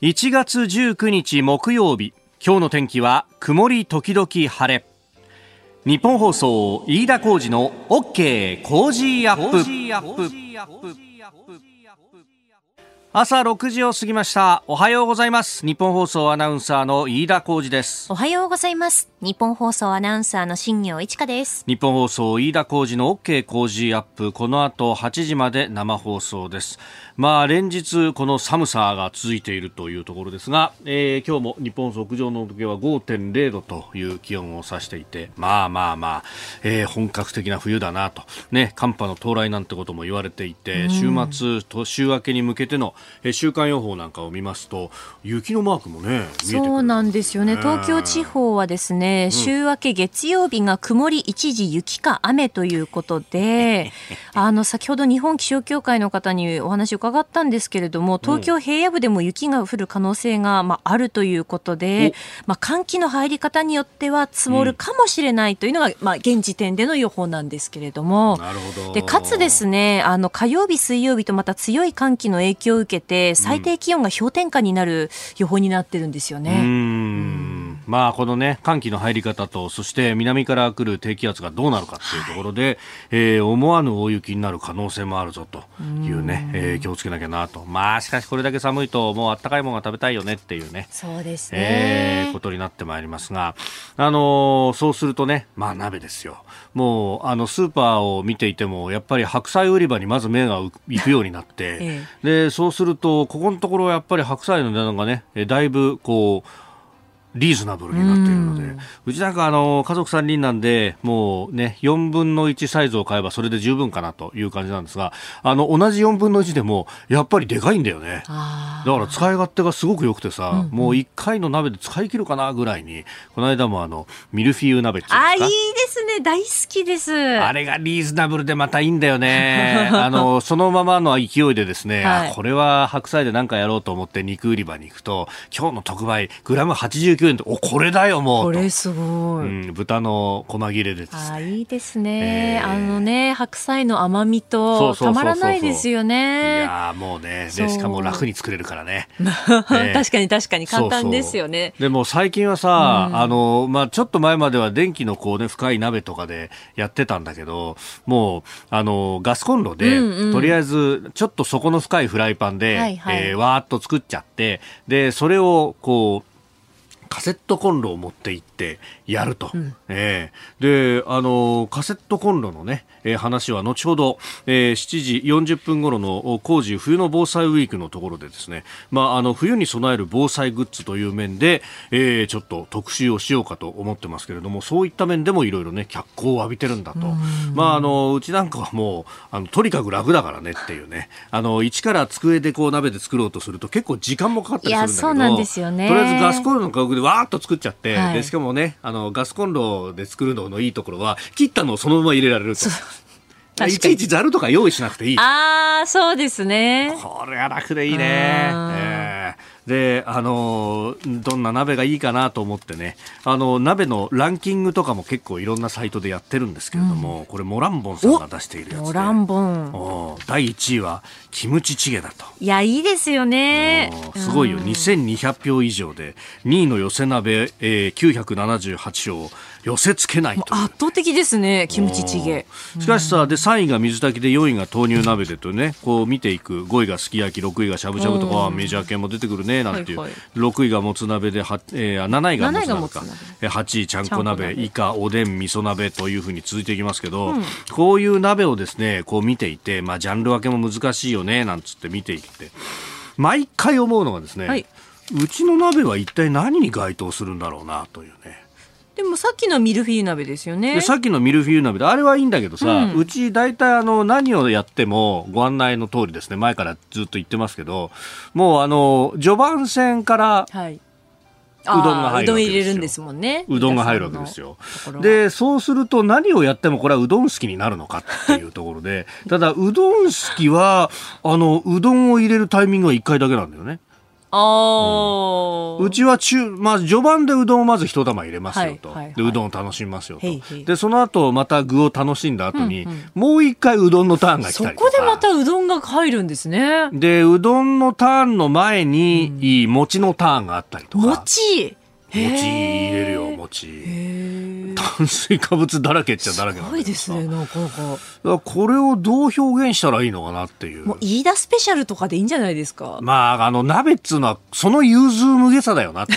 1月19日木曜日今日の天気は曇り時々晴れ。ニッポン放送飯田浩司の OK コージーアップ。朝6時を過ぎました。おはようございます。ニッポン放送アナウンサーの飯田浩二です。おはようございます。ニッポン放送アナウンサーの新行市佳です。ニッポン放送飯田浩司の OK コージーアップ。この後8時まで生放送です。まあ連日この寒さが続いているというところですが、えー、今日も日本屋上の時計は5.0度という気温を指していてまあまあまあ、えー、本格的な冬だなと。ね寒波の到来なんてことも言われていて週末と週明けに向けての週間予報なんかを見ますと雪のマークもね。そうなんですよね。東京地方はですね、週明け月曜日が曇り一時雪か雨ということで あの先ほど日本気象協会の方にお話を伺ったんですけれども東京平野部でも雪が降る可能性が、まあ、あるということで、まあ、寒気の入り方によっては積もるかもしれないというのが、まあ、現時点での予報なんですけれども。なるほど。でかつですねあの火曜日水曜日とまた強い寒気の影響を受けて最低気温が氷点下になる予報になってるんですよね。うんまあこのね寒気の入り方とそして南から来る低気圧がどうなるかっていうところで、はい、えー、思わぬ大雪になる可能性もあるぞというね、うえー、気をつけなきゃなと。まあしかしこれだけ寒いともうあったかいものが食べたいよねっていうねそうですね、えー、ことになってまいりますがあのー、そうするとねまあ鍋ですよ。もうあのスーパーを見ていてもやっぱり白菜売り場にまず目が行くようになって、ええ、でそうするとここのところやっぱり白菜の値段がねだいぶこうリーズナブルになっているので、うちなんかあの家族3人なんで、もうね、4分の1サイズを買えばそれで十分かなという感じなんですが、あの、同じ4分の1でも、やっぱりでかいんだよね。だから使い勝手がすごく良くてさ、うんうん、もう1回の鍋で使い切るかなぐらいに、この間もあの、ミルフィーユ鍋ってあ、いいですね。大好きです。あれがリーズナブルでまたいいんだよね。あの、そのままの勢いでですね、はい、これは白菜で何かやろうと思って肉売り場に行くと、今日の特売、グラム89 9円おこれだよもうこれすごい、うん、豚の細切れでですね。あいいですね、えー、あのね白菜の甘みとたまらないですよね。いやもうねでしかも楽に作れるからね、え ー、確かに確かに簡単ですよね。でも最近はさ、うん、あのまあちょっと前までは電気のこうね深い鍋とかでやってたんだけどもうあのガスコンロで、うんうん、とりあえずちょっと底の深いフライパンで、はいはい、えー、わーっと作っちゃってでそれをこうカセットコンロを持って行ってやると、うん、えー、であのカセットコンロのね、えー、話は後ほど、えー、7時40分頃の工事冬の防災ウィークのところでですね、まあ、あの冬に備える防災グッズという面で、えー、ちょっと特集をしようかと思ってますけれどもそういった面でもいろいろね脚光を浴びてるんだと、まあ、あのうちなんかはもうあのとにかく楽だからねっていうね。あの一から机でこう鍋で作ろうとすると結構時間もかかったりするんだけどとりあえずガスコンロの価格でわーっと作っちゃって、はい、でしかもねあのガスコンロで作るののいいところは切ったのをそのまま入れられると。いちいちざるとか用意しなくていい。ああ、そうですね。これは楽でいいね。えーで、あの、どんな鍋がいいかなと思ってね、あの、鍋のランキングとかも結構いろんなサイトでやってるんですけれども、うん、これモランボンさんが出しているやつで。モランボン。第1位は、キムチチゲだと。いや、いいですよね。すごいよ。2200票以上で、2位の寄せ鍋、えー、978票、寄せつけないと圧倒的ですね、キムチチゲ。しかしさ、で、3位が水炊きで、4位が豆乳鍋でとね、こう見ていく、5位がすき焼き、6位がしゃぶしゃぶとか、メジャー系も出てくるね、なんていう。はいはい、6位がもつ鍋で、はえー、7位がもつ鍋か。8位ちゃんこ鍋、以下おでん味噌鍋というふうに続いていきますけど、うん、こういう鍋をですね、こう見ていて、まあ、ジャンル分けも難しいよね、なんつって見ていって、毎回思うのがですね、はい、うちの鍋は一体何に該当するんだろうな、というね。でもさっきのミルフィーユ鍋ですよね。さっきのミルフィーユ鍋で、あれはいいんだけどさ、うん、うち大体あの何をやってもご案内の通りですね、前からずっと言ってますけど、もうあの、序盤戦から、はい、うどんが入るわけですよ。うどん入れるんですもんね。うどんが入るわけですよ。で、そうすると何をやってもこれはうどん好きになるのかっていうところで、ただうどん好きは、あの、うどんを入れるタイミングは1回だけなんだよね。あうちは中、まあ、序盤でうどんをまず一玉入れますよと、はいはいはい。でうどんを楽しみますよと。でその後また具を楽しんだ後に、うんうん。もう一回うどんのターンが来そたりとか。こでまたうどんが入るんですね。でうどんのターンの前に、いい餅のターンがあったりとか。餅？餅入れるよへ餅ー。炭水化物だらけっちゃだらけすなんだけどさ。ごいですね、なかなか。これをどう表現したらいいのかなっていうもう飯田スペシャルとかでいいんじゃないですか？まああの鍋っつうのはその融通無下さだよなと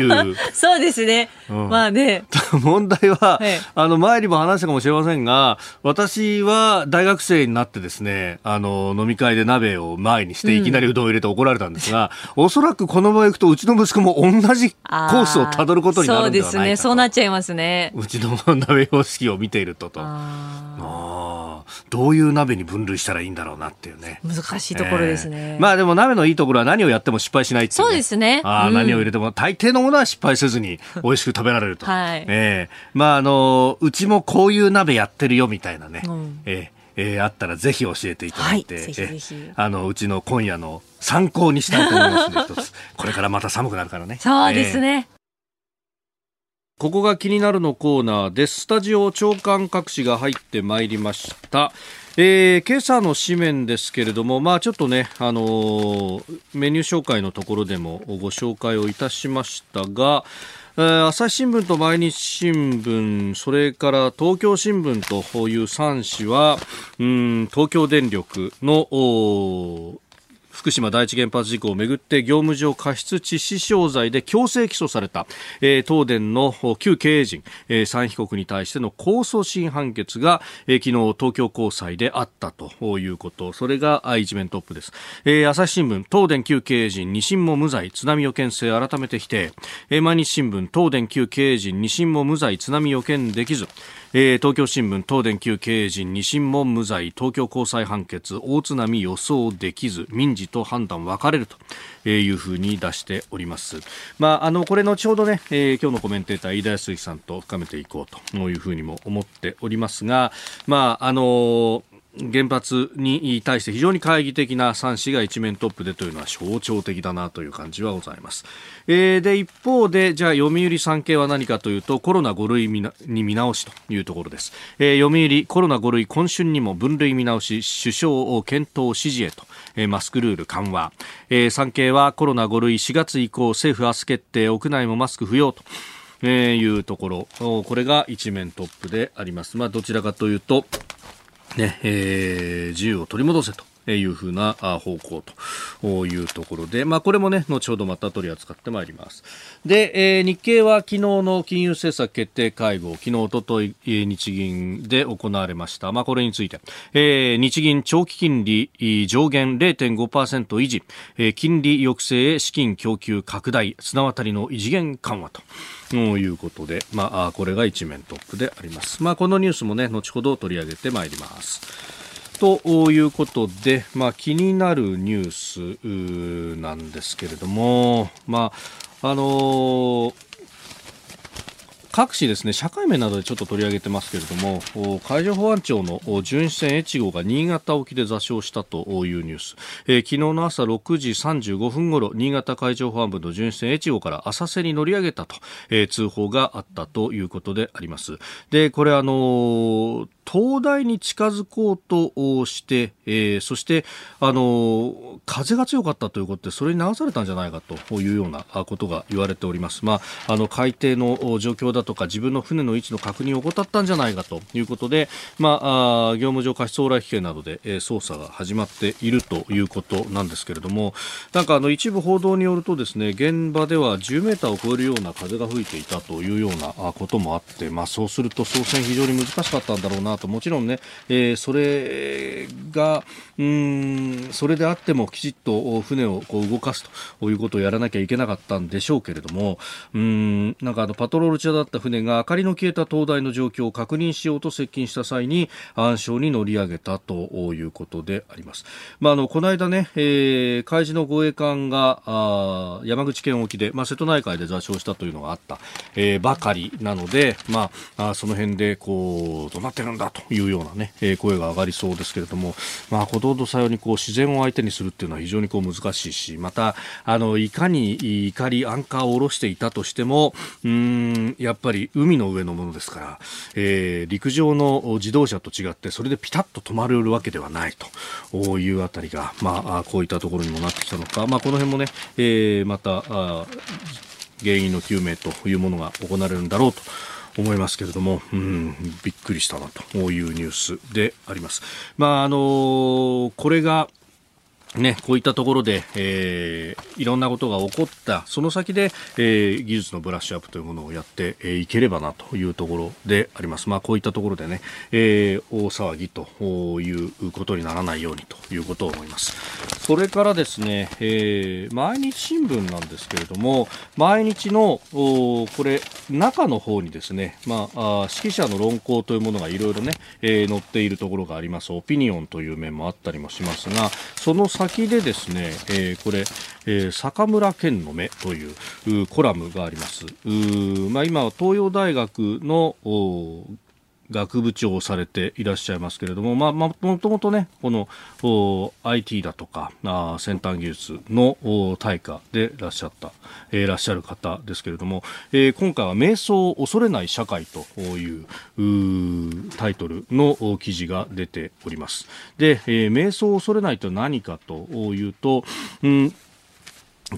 いう そうですね。うんまあね。問題は、ええあの、前にも話したかもしれませんが、私は大学生になってですね、あの、飲み会で鍋を前にして、いきなりうどんを入れて怒られたんですが、おそらくこのまま行くと、うちの息子も同じコースをたどることになるんではないかと。そうですね。そうなっちゃいますね。うちの鍋様式を見ているとと。あああどういう鍋に分類したらいいんだろうなっていうね。ー難しいところですね。ええまあでも鍋のいいところは何をやっても失敗しないっていう、ね。そうですねああ、うん何を入れても大抵のものは失敗せずに美味しく食べられると。はいええまああのうちもこういう鍋やってるよみたいなね。うんええええあったらぜひ教えていただいて、はいぜひあのうちの今夜の参考にしたいと思いますので一つこれからまた寒くなるからね。そうですね。ここが気になるのコーナーです。スタジオ長官各紙が入ってまいりました。えー今朝の紙面ですけれども、まあちょっとね、あのーメニュー紹介のところでもご紹介をいたしましたが、えー朝日新聞と毎日新聞、それから東京新聞という3紙は、うん、東京電力の、福島第一原発事故をめぐって業務上過失致死傷罪で強制起訴された、えー東電の旧経営陣、えー、3被告に対しての控訴審判決が、えー昨日東京高裁であったということ。それが一面トップです、えー朝日新聞東電旧経営陣二審も無罪津波予見性改めて否定、えー毎日新聞東電旧経営陣二審も無罪津波予見できず。えー東京新聞東電旧経営陣二審も無罪東京高裁判決大津波予想できず民事と判断分かれるというふうに出しております。まあ、あのこれ後ほどね、えー今日のコメンテーター飯田康之さんと深めていこうというふうにも思っておりますが、まああの原発に対して非常に懐疑的な3氏が一面トップでというのは象徴的だなという感じはございます。えーで、一方で、じゃあ読売産経は何かというと、コロナ5類に見直しというところです。えー読売コロナ5類今春にも分類見直し、首相を検討指示へと、えーマスクルール緩和。えー産経はコロナ5類4月以降政府明日決定屋内もマスク不要と。えーいうところ、これが一面トップであります。まあ、どちらかというと、ね、えー自由を取り戻せと。いうふうな方向というところで、まあ、これもね、後ほどまた取り扱ってまいります。で、えー日経は昨日の金融政策決定会合、昨日、おととい、日銀で行われました。まあ、これについて、えー日銀長期金利上限0.5%維持、えー金利抑制へ資金供給拡大、綱渡りの異次元緩和と。いうことで、ま、あこれが一面トップであります。まあ、このニュースもね、後ほど取り上げてまいります。ということで、まあ、気になるニュースなんですけれども、まああのー各紙ですね、社会面などでちょっと取り上げてますけれども、海上保安庁の巡視船越後が新潟沖で座礁したというニュース。えー昨日の朝6時35分頃、新潟海上保安部の巡視船越後から浅瀬に乗り上げたと、えー通報があったということであります。で、これあのー灯台に近づこうとして、えーそして、あのー風が強かったということで、それに流されたんじゃないかというようなことが言われております。まあ、あの、海底の状況だとか、自分の船の位置の確認を怠ったんじゃないかということで、まあ、あ業務上過失往来危険などで、えー捜査が始まっているということなんですけれども、なんかあの、一部報道によるとですね、現場では10メーターを超えるような風が吹いていたというようなこともあって、まあ、そうすると操船非常に難しかったんだろうなと、もちろんね、えーそれが、うん、それであってもきちっと船をこう動かすということをやらなきゃいけなかったんでしょうけれども、うん、なんかあのパトロール中だった船が明かりの消えた灯台の状況を確認しようと接近した際に暗礁に乗り上げたということであります。まあ、あの、この間ね、えー海事の護衛艦があ山口県沖で、まあ、瀬戸内海で座礁したというのがあった、えーばかりなので、まあ、あその辺でこう、どうなってるんだだというようなね、えー、声が上がりそうですけれども、まあ、ことほどさようにこう自然を相手にするっていうのは非常にこう難しいし、また、あの、いかに怒り、アンカーを下ろしていたとしても、うん、やっぱり海の上のものですから、えー、陸上の自動車と違って、それでピタッと止まるわけではないというあたりが、まあ、こういったところにもなってきたのか、まあ、この辺もね、えー、また、原因の究明というものが行われるんだろうと。思いますけれども、うん、びっくりしたなというニュースであります。まあ、あのこれが、ね、こういったところで、えー、いろんなことが起こったその先で、えー、技術のブラッシュアップというものをやってい、えー、ければなというところであります。まあ、こういったところでね、えー、大騒ぎということにならないようにということを思います。それからですね、えー、毎日新聞なんですけれども、毎日のこれ中の方にですね、まあ、指揮者の論考というものがいろいろね、えー、載っているところがあります。オピニオンという面もあったりもしますが、その先先でですね、えー、これ、えー、坂村健の目というコラムがあります。まあ、今は東洋大学の学部長をされていらっしゃいますけれども、まあ、もともとね、この IT だとかあ先端技術の対価でいらっしゃった、えー、いらっしゃる方ですけれども、えー、今回は瞑想を恐れない社会というタイトルの記事が出ております。で、えー、瞑想を恐れないと何かというと、うん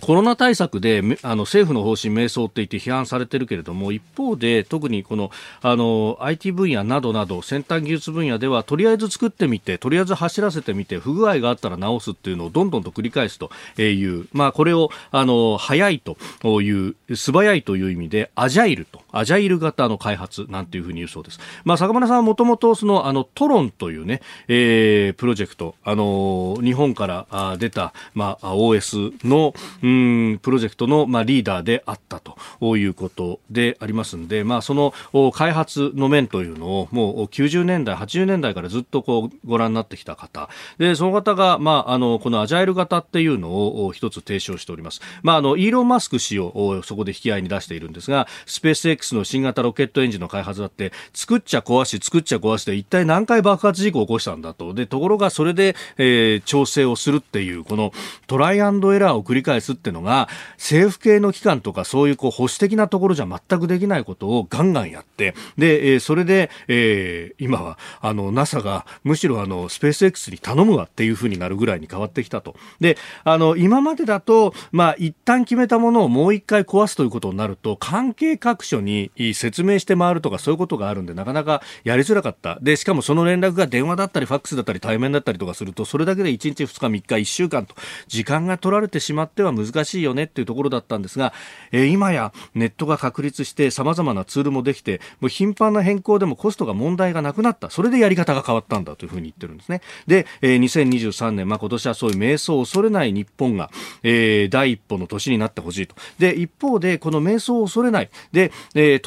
コロナ対策であの政府の方針迷走って言って批判されてるけれども一方で特にこのあの IT 分野などなど先端技術分野ではとりあえず作ってみてとりあえず走らせてみて不具合があったら直すっていうのをどんどんと繰り返すという、まあ、これをあの早いという素早いという意味でアジャイルとアジャイル型の開発なんていうふうに言うそうです。まあ、坂村さんはもともとそのあのトロンというね、えー、プロジェクトあの日本から出た、まあ、OS のうんプロジェクトの、まあ、リーダーであったということでありますんで、まあ、その開発の面というのをもう90年代、80年代からずっとこうご覧になってきた方でその方が、まあ、あのこのアジャイル型っていうのを一つ提唱しております。まあ、あのイーロン・マスク氏をそこで引き合いに出しているんですがスペース X の新型ロケットエンジンの開発だって作っちゃ壊し作っちゃ壊して一体何回爆発事故を起こしたんだとでところがそれで、えー、調整をするっていうこのトライアンドエラーを繰り返すっていうのが政府系の機関とかそういうこう保守的なところじゃ全くできないことをガンガンやってで、えー、それで、えー、今はあの NASA がむしろあのスペース X に頼むわっていうふうになるぐらいに変わってきたと。であの今までだとまあ一旦決めたものをもう一回壊すということになると関係各所に説明して回るとかそういうことがあるんでなかなかやりづらかった。でしかもその連絡が電話だったりファックスだったり対面だったりとかするとそれだけで1日2日3日1週間と時間が取られてしまっては難しいよねっていうところだったんですが、えー、今やネットが確立して様々なツールもできてもう頻繁な変更でもコストが問題がなくなった。それでやり方が変わったんだというふうに言ってるんですね。で、えー、2023年、まあ、今年はそういう瞑想を恐れない日本が、えー、第一歩の年になってほしいと。で一方でこの瞑想を恐れない。で、えー、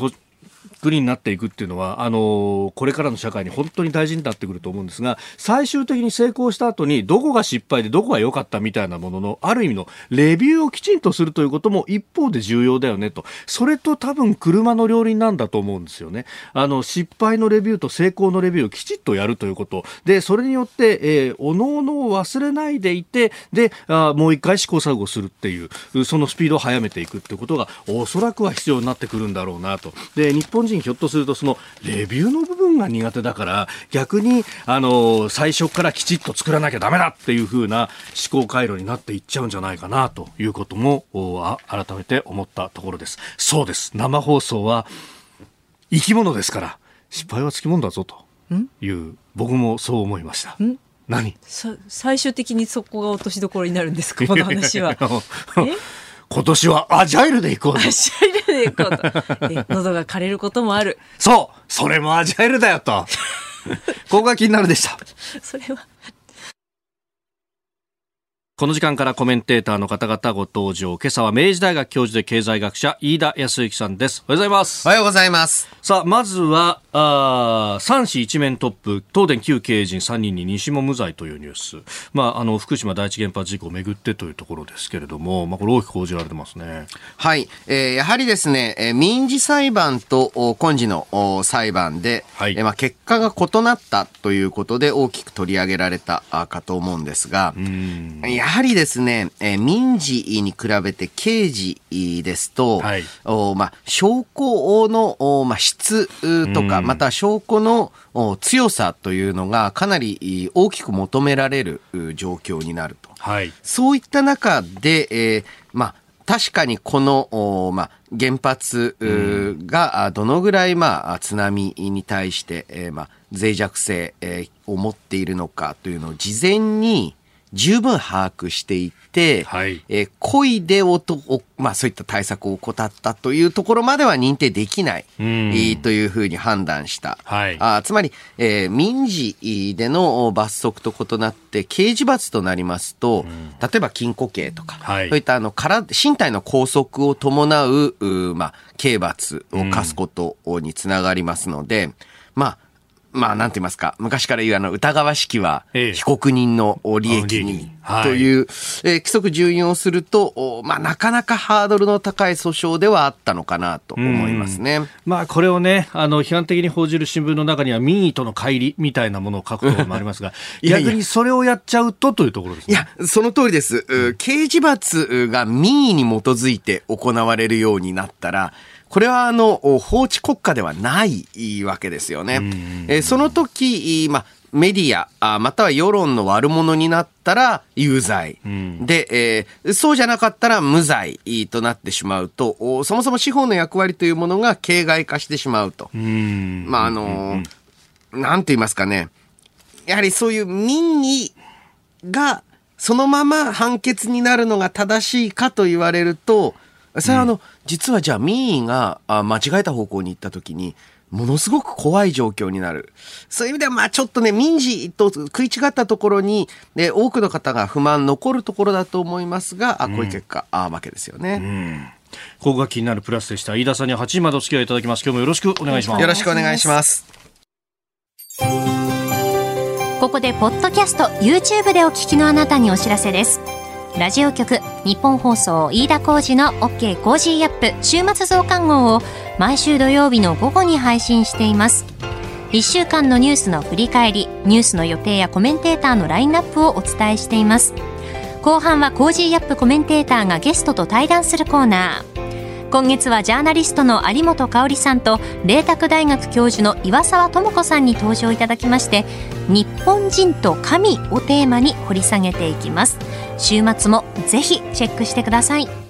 国になっていくっていうのはあのこれからの社会に本当に大事になってくると思うんですが最終的に成功した後にどこが失敗でどこが良かったみたいなもののある意味のレビューをきちんとするということも一方で重要だよねと。それと多分車の両輪なんだと思うんですよね。あの失敗のレビューと成功のレビューをきちっとやるということ。でそれによって、えー、おのおのを忘れないでいてであもう一回試行錯誤するっていうそのスピードを速めていくってことがおそらくは必要になってくるんだろうなと。で日本人ひょっとするとそのレビューの部分が苦手だから逆にあの最初からきちっと作らなきゃダメだっていう風な思考回路になっていっちゃうんじゃないかなということも改めて思ったところです。そうです。生放送は生き物ですから失敗はつきもんだぞという僕もそう思いました。何？最終的にそこが落としどころになるんですか？この話は 今年はアジャイルでいこうアジャイルでいこうと。喉が枯れることもある。そうそれもアジャイルだよと。ここが気になるでした。それは。この時間からコメンテーターの方々ご登場。今朝は明治大学教授で経済学者、飯田康之さんです。おはようございます。おはようございます。さあ、まずは、あ三市一面トップ、東電旧経営陣3人に西も無罪というニュース。まあ、あの、福島第一原発事故をめぐってというところですけれども、まあ、これ大きく報じられてますね。はい。えー、やはりですね、えー、民事裁判と今時の裁判で、はい、えー、まあ、結果が異なったということで大きく取り上げられたかと思うんですが、やはりですね、えー、民事に比べて刑事ですと、はい、おまあ、証拠のお、まあ、質とか、また証拠の強さというのがかなり大きく求められる状況になると。はい、そういった中で、えー、まあ、確かにこの、まあ、原発がどのぐらい、まあ、津波に対して、えー、まあ、脆弱性、えー、を持っているのかというのを事前に十分把握していて、はい、えー、故意でおとまあ、そういった対策を怠ったというところまでは認定できない、うん、というふうに判断した。はい、あつまり、えー、民事での罰則と異なって刑事罰となりますと、うん、例えば禁錮刑とか、はい、そういったあの体身体の拘束を伴うう、まあ、刑罰を課すことにつながりますので、うん、まあまあ、なんて言いますか、昔から言うあの、疑わしきは、被告人の利益に、という、えー、規則順用すると、まあ、なかなかハードルの高い訴訟ではあったのかなと思いますね。まあ、これをね、あの、批判的に報じる新聞の中には、民意との乖離みたいなものを書くこともありますが、逆にそれをやっちゃうとというところですね。いや、その通りです。刑事罰が民意に基づいて行われるようになったら、これはあの法治国家ではないわけですよね。えその時、まあ、メディア、または世論の悪者になったら有罪。うん、で、えー、そうじゃなかったら無罪となってしまうと、そもそも司法の役割というものが形骸化してしまうと。うまあ、あのー、なんて言いますかね。やはりそういう民意がそのまま判決になるのが正しいかと言われると、それはあの、うん、実はじゃあ民意が間違えた方向に行った時に、ものすごく怖い状況になる。そういう意味では、まあちょっとね、民事と食い違ったところに、ね、多くの方が不満残るところだと思いますが、あこういう結果、ああわけですよね。うんここが気になるプラスでした。飯田さんに8時までお付き合いいただきます。今日もよろしくお願いします。よろしくお願いします。ここで、ポッドキャスト、YouTube でお聞きのあなたにお知らせです。ラジオ局ニッポン放送飯田浩司の OK コージーアップ週末増刊号を毎週土曜日の午後に配信しています。1週間のニュースの振り返りニュースの予定やコメンテーターのラインナップをお伝えしています。後半はコージーアップコメンテーターがゲストと対談するコーナー。今月はジャーナリストの有本香さんと麗澤大学教授の岩澤知子さんに登場いただきまして日本人と神をテーマに掘り下げていきます。週末もぜひチェックしてください。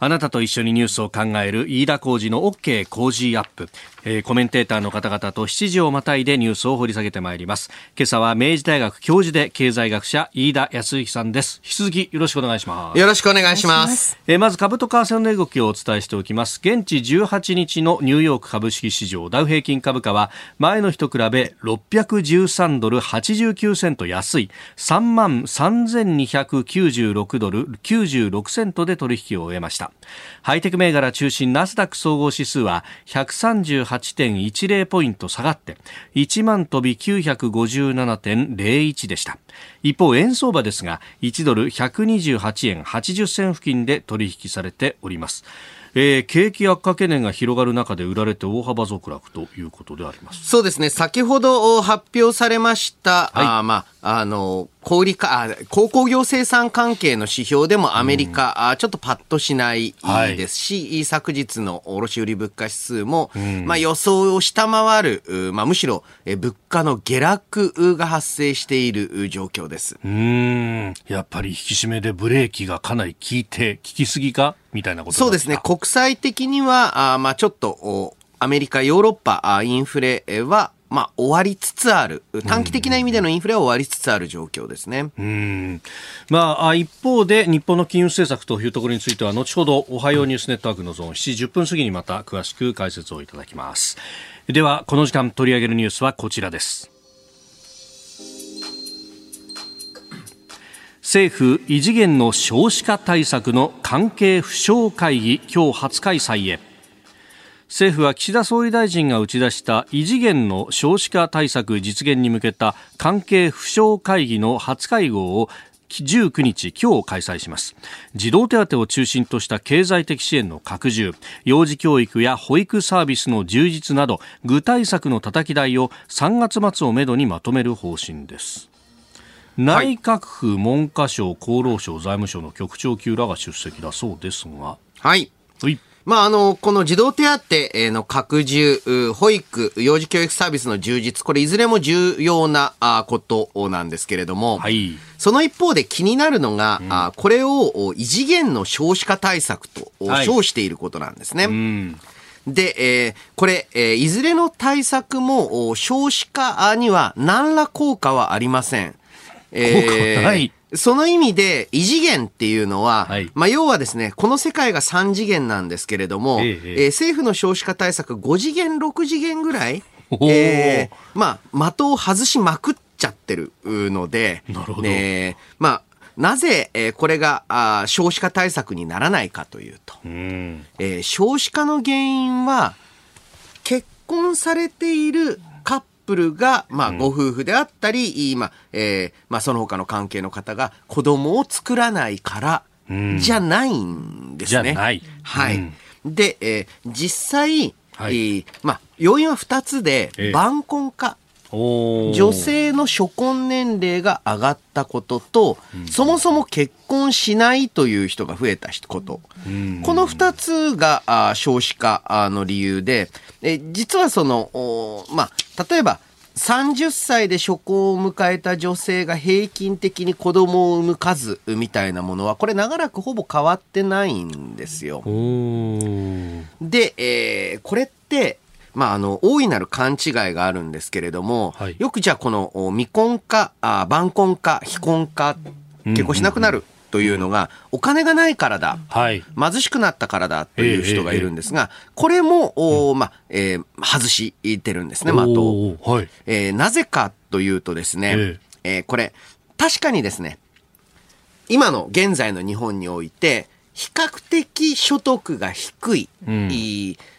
あなたと一緒にニュースを考える飯田浩二の OK 工事アップ、えー、コメンテーターの方々と7時をまたいでニュースを掘り下げてまいります。今朝は明治大学教授で経済学者飯田康之さんです。引き続きよろしくお願いします。よろしくお願いします。えー、まず株と為替の動きをお伝えしておきます。現地18日のニューヨーク株式市場ダウ平均株価は前の日と比べ613ドル89セント安い。3万3296ドル96セントで取引を終えましたハイテク銘柄中心ナスダック総合指数は138.10ポイント下がって1万飛び957.01でした。一方円相場ですが1ドル128円80銭付近で取引されております。えー、景気悪化懸念が広がる中で売られて大幅続落ということであります。そうですね。先ほど発表されました、はい、あまああの小売か、鉱工業生産関係の指標でもアメリカ、うん、ちょっとパッとしないですし、はい、昨日の卸売物価指数も、うん、まあ予想を下回る、まあむしろ物価の下落が発生している状況です。うん、やっぱり引き締めでブレーキがかなり効いて、効きすぎかみたいなことそうですね。国際的には、あまあちょっと、アメリカ、ヨーロッパ、インフレは、まあ、終わりつつある。短期的な意味でのインフレは終わりつつある状況ですね。うん。まあ、一方で、日本の金融政策というところについては、後ほど、おはようニュースネットワークのゾーン7時10分過ぎにまた詳しく解説をいただきます。では、この時間取り上げるニュースはこちらです。政府異次元の少子化対策の関係府省会議今日初開催へ政府は岸田総理大臣が打ち出した異次元の少子化対策実現に向けた関係府省会議の初会合を19日今日開催します。児童手当を中心とした経済的支援の拡充幼児教育や保育サービスの充実など具体策のたたき台を3月末をめどにまとめる方針です。内閣府文科省厚労省財務省の局長級らが出席だそうですが。はい、はいまあ、あの、この児童手当の拡充、保育、幼児教育サービスの充実、これいずれも重要なことなんですけれども、はい、その一方で気になるのが、うん、これを異次元の少子化対策と称していることなんですね。はいうん。で、えー、これ、えー、いずれの対策も少子化には何ら効果はありません。えー、ないその意味で異次元っていうのは、はい、まあ要はですね、この世界が3次元なんですけれども、えええー、政府の少子化対策5次元、6次元ぐらい、えー、まあ的を外しまくっちゃってるので、なるほど。えー、まあなぜ、えー、これがあ少子化対策にならないかというと、うえー、少子化の原因は結婚されているプルが、まあ、ご夫婦であったり、まあ、えー、まあ、その他の関係の方が子供を作らないから、じゃないんですね。はい。はい。で、えー、実際、はい、えー、まあ、要因は2つで、晩婚化。女性の初婚年齢が上がったことと、うん、そもそも結婚しないという人が増えたこと、うん、この2つがあ少子化の理由で、え実はその、まあ、例えば30歳で初婚を迎えた女性が平均的に子供を産む数みたいなものはこれ長らくほぼ変わってないんですよ。で、えー、これってまあ、あの、大いなる勘違いがあるんですけれども、はい、よくじゃあこの未婚化、あ晩婚化、非婚化、結婚しなくなる。というのが、お金がないからだ、はい、貧しくなったからだという人がいるんですが、これも、おまあえー、外してるんですね、的を、はいえー。なぜかというとですね、ええ。ー、これ、確かにですね、今の現在の日本において、比較的所得が低い、うん、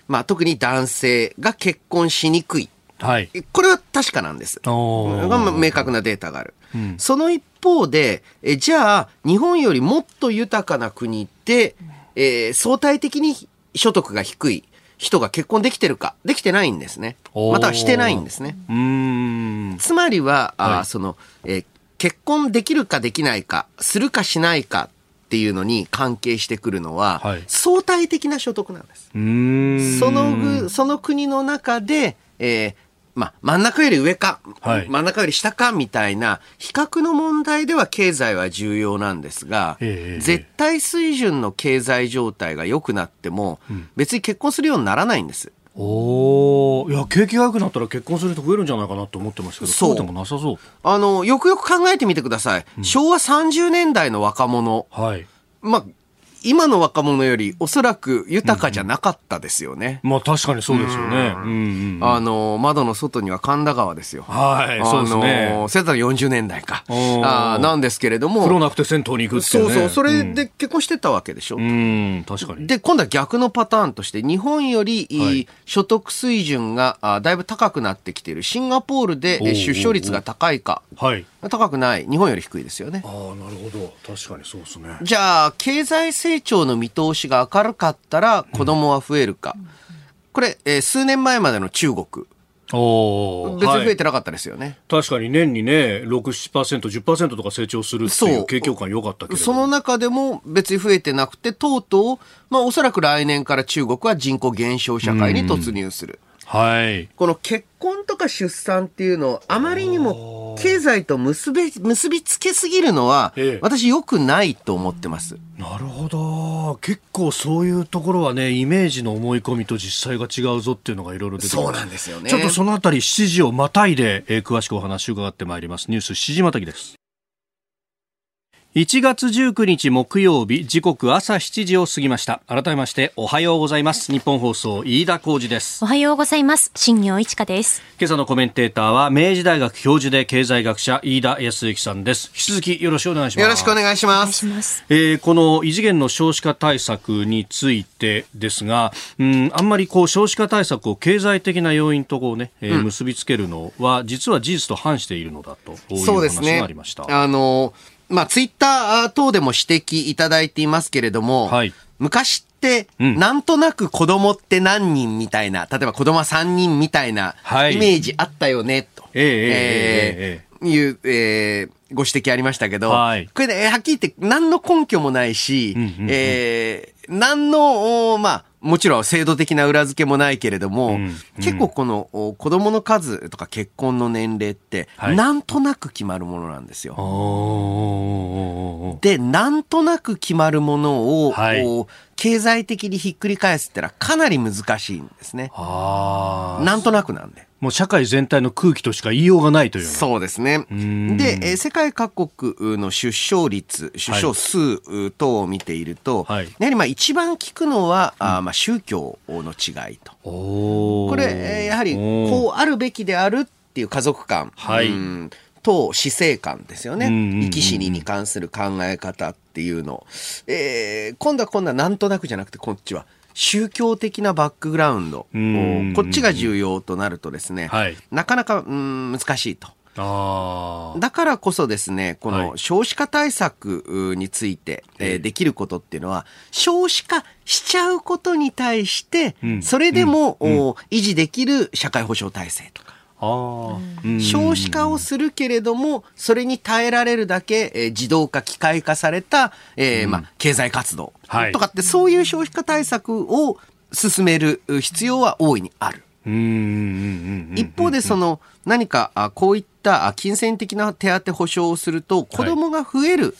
まあ、特に男性が結婚しにくい。はい、これは確かなんです。明確なデータがある。うん、その一方で、えじゃあ、日本よりもっと豊かな国で、えー、相対的に所得が低い人が結婚できてるか、できてないんですね。またはしてないんですね。つまりは、はい、あその、えー、結婚できるかできないか、するかしないかっていうのに関係してくるのは、はい、相対的な所得なんです。そのその国の中で、えーまあ、真ん中より上か、はい、真ん中より下かみたいな比較の問題では経済は重要なんですが、えー、絶対水準の経済状態が良くなっても、うん、別に結婚するようにならないんです。おいや景気が良くなったら結婚する人増えるんじゃないかなと思ってますけどそう。でもなさそう。あのよくよく考えてみてください、うん、昭和30年代の若者、はい、まあ今の若者よりおそらく豊かじゃなかったですよね。うんまあ確かにそうですよね。あの、窓の外には神田川ですよ。はい、そうですね。世代40年代か。あなんですけれども。風呂なくて銭湯に行くっていう、ね、そうそう、それで結婚してたわけでしょ。うん、確かに。で、今度は逆のパターンとして、日本より、所得水準があだいぶ高くなってきている。シンガポールで出生率が高いか。はい。高くない。日本より低いですよね。ああ、なるほど。確かにそうですね。じゃあ、経済成長の見通しが明るかったら子供は増えるか。うん、これ、えー、数年前までの中国。お別に増えてなかったですよね、はい、確かに年にね、6、7%、10%とか成長するっていう景況感良かったけどその中でも別に増えてなくて、とうとう、まあ、おそらく来年から中国は人口減少社会に突入する。はい、この結婚とか出産っていうのをあまりにも経済と結び結びつけすぎるのは、私よくないと思ってます。なるほど。結構そういうところはねイメージの思い込みと実際が違うぞっていうのがいろいろ出てそうなんですよね。ちょっとそのあたり7時をまたいで、えー、詳しくお話を伺ってまいります。ニュース7時またぎです1月19日木曜日時刻朝7時を過ぎました。改めましておはようございます。日本放送飯田浩二です。おはようございます。新業一華です。今朝のコメンテーターは明治大学教授で経済学者飯田康之さんです。引き続きよろしくお願いします。よろしくお願いします。ます。えー、この異次元の少子化対策についてですが、うん、あんまりこう少子化対策を経済的な要因とこうね、えー、結びつけるのは、実は事実と反しているのだという話がありました。あのまあ、ツイッター等でも指摘いただいていますけれども、はい、昔って、なんとなく子供って何人みたいな、例えば子供は3人みたいなイメージあったよね、と。ええー、いう、えー、ご指摘ありましたけど、はい、これで、はっきり言って何の根拠もないし、うんうんうん、えー、何の、まあ、もちろん制度的な裏付けもないけれども、うん、結構この子供の数とか結婚の年齢って、なんとなく決まるものなんですよ。はい、で、なんとなく決まるものを、はい、経済的にひっくり返すってのはかなり難しいんですね。なんとなくなんで。もう社会全体の空気としか言いようがないというそうですね。で、えー、世界各国の出生率、出生数等を見ていると、はい、やはりまあ一番聞くのは、うん、あまあ宗教の違いと。これ、えー、やはりこうあるべきであるっていう家族観。はい、うんと死生観ですよね。生き死にに関する考え方っていうの。えー、今度は今度はなんとなくじゃなくてこっちは宗教的なバックグラウンド、こっちが重要となるとですね、はい、なかなかうん難しいと。だからこそですね、この少子化対策について、はい、えー、できることっていうのは、少子化しちゃうことに対して、それでも、うん、維持できる社会保障体制とか。少子化をするけれども、それに耐えられるだけ、えー、自動化、機械化された、えー、まあ、経済活動とかって、そういう少子化対策を進める必要は大いにある。一方でその何かこういった金銭的な手当保障をすると子供が増える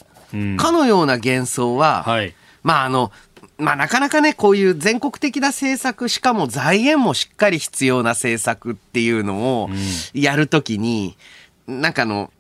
かのような幻想は、はい、まああのまあなかなかね、こういう全国的な政策、しかも財源もしっかり必要な政策っていうのをやるときに、うん、なんかあの、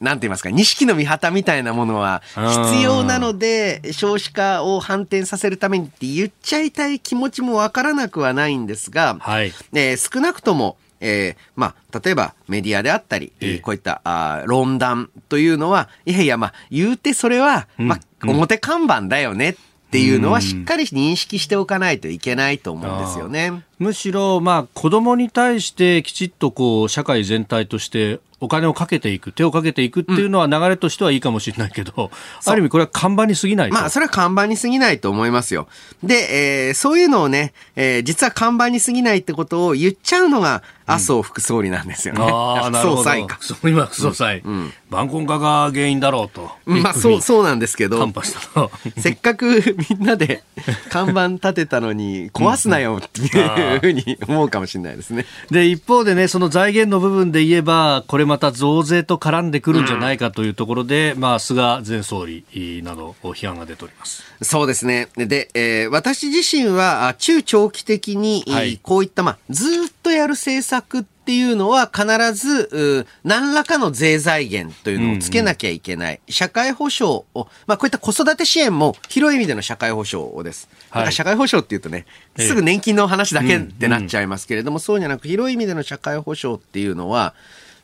なんて言いますか、錦の御旗みたいなものは必要なので、少子化を反転させるためにって言っちゃいたい気持ちもわからなくはないんですが、はい、えー、少なくとも、えー、まあ、例えばメディアであったり、えー、こういったあ論壇というのは、いやいや、まあ、言うてそれは、まあ、表看板だよねっていうのはしっかり認識しておかないといけないと思うんですよね。むしろ、まあ、子供に対してきちっとこう、社会全体としてお金をかけていく、手をかけていくっていうのは流れとしてはいいかもしれないけど、うん、ある意味これは看板に過ぎないまあ、それは看板に過ぎないと思いますよ。で、えー、そういうのをね、えー、実は看板に過ぎないってことを言っちゃうのが、麻生副総理なんですよね。うん、ああ、なるほど。総裁か。今、副総裁。うん。晩婚化が原因だろうと。まあ、そう、そうなんですけど。せっかくみんなで看板立てたのに、壊すなよっていうふうに思うかもしれないですね。で、一方でね、その財源の部分で言えば、これまた増税と絡んでくるんじゃないかというところで、うん、まあ、菅前総理など批判が出ております。そうですね。で、えー、私自身は中長期的に、はい、こういった、まあ、ずっとやる政策っていうのは必ず、何らかの税財源というのをつけなきゃいけない。うんうん、社会保障を、まあこういった子育て支援も広い意味での社会保障です。はい、社会保障っていうとね、すぐ年金の話だけってなっちゃいますけれども、うんうん、そうじゃなく広い意味での社会保障っていうのは、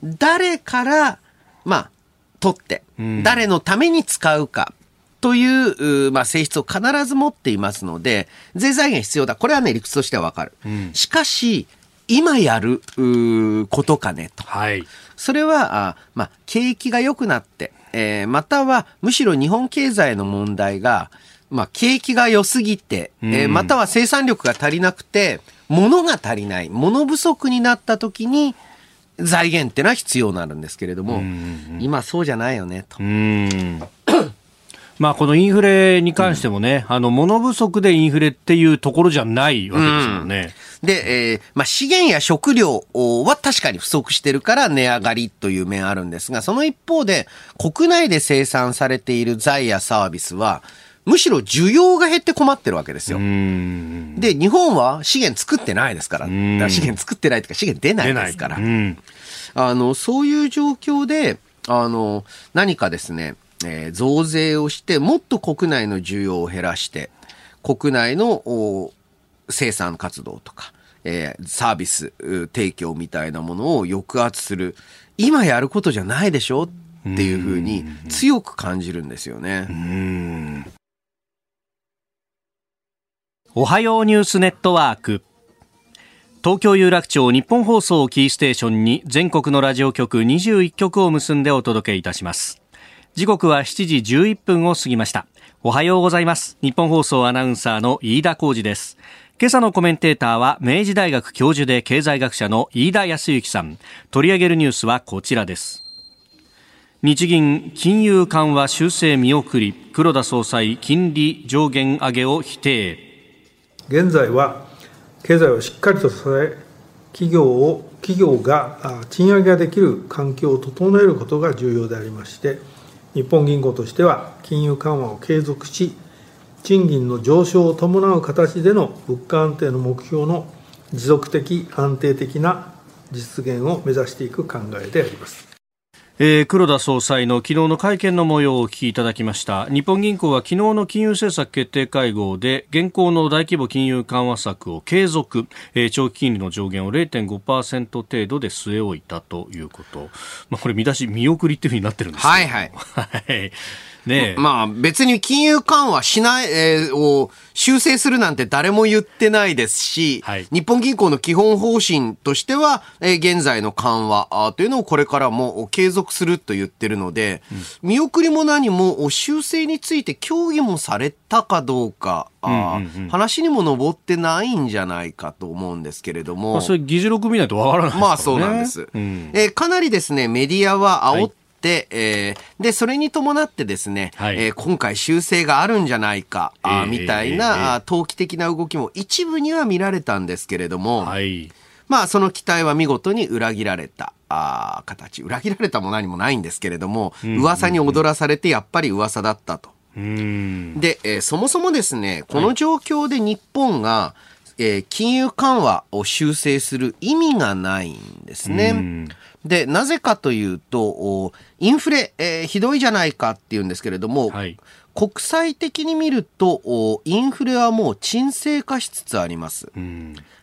誰から、まあ、取って、誰のために使うか。という、まあ、性質を必ず持っていますので、税財源必要だ。これはね、理屈としてはわかる。うん、しかし、今やることかねと。はい。それは、あまあ、景気が良くなって、えー、または、むしろ日本経済の問題が、まあ、景気が良すぎて、えー、または生産力が足りなくて、物が足りない、物不足になった時に、財源ってのは必要になるんですけれども、今そうじゃないよねと。まあ、このインフレに関してもね、うん、あの、物不足でインフレっていうところじゃないわけですよね。うん、で、えー、まあ、資源や食料は確かに不足してるから値上がりという面あるんですが、その一方で、国内で生産されている財やサービスは、むしろ需要が減って困ってるわけですよ。で、日本は資源作ってないですから。から資源作ってないというか資源出ないですから。あの、そういう状況で、あの、何かですね、えー、増税をして、もっと国内の需要を減らして、国内の生産活動とか、えー、サービス提供みたいなものを抑圧する。今やることじゃないでしょっていうふうに強く感じるんですよね。おはようニュースネットワーク。東京有楽町日本放送キーステーションに全国のラジオ局21局を結んでお届けいたします。時刻は7時11分を過ぎました。おはようございます。日本放送アナウンサーの飯田浩二です。今朝のコメンテーターは明治大学教授で経済学者の飯田康之さん。取り上げるニュースはこちらです。日銀金融緩和修正見送り黒田総裁金利上限上げを否定現在は経済をしっかりと支え企業を企業が賃上げができる環境を整えることが重要でありまして日本銀行としては金融緩和を継続し、賃金の上昇を伴う形での物価安定の目標の持続的、安定的な実現を目指していく考えであります。えー、黒田総裁の昨日の会見の模様をお聞きいただきました。日本銀行は昨日の金融政策決定会合で現行の大規模金融緩和策を継続、えー、長期金利の上限を0.5%程度で据え置いたということ、まあ、これ見出し見送りっていうふうになってるんですはい。はいねまあ別に金融緩和しない、えー、を修正するなんて誰も言ってないですし、はい、日本銀行の基本方針としては、えー、現在の緩和というのをこれからも継続すると言ってるので、うん、見送りも何も修正について協議もされたかどうか、あうんうんうん、話にも上ってないんじゃないかと思うんですけれども。まあ、それ議事録見ないとわからないですね。まあそうなんです。うん、えー、かなりですね、メディアは煽って、はいえー、で、それに伴ってですね、はい、えー、今回修正があるんじゃないか、えー、みたいな、えー、投機的な動きも一部には見られたんですけれども、はい、まあ、その期待は見事に裏切られた。あ形。裏切られたも何もないんですけれども、噂に踊らされてやっぱり噂だったと。で、えー、そもそもですね、この状況で日本が、えー、金融緩和を修正する意味がないんですね。で、なぜかというと、インフレ、えー、ひどいじゃないかっていうんですけれども、はい、国際的に見ると、インフレはもう沈静化しつつあります。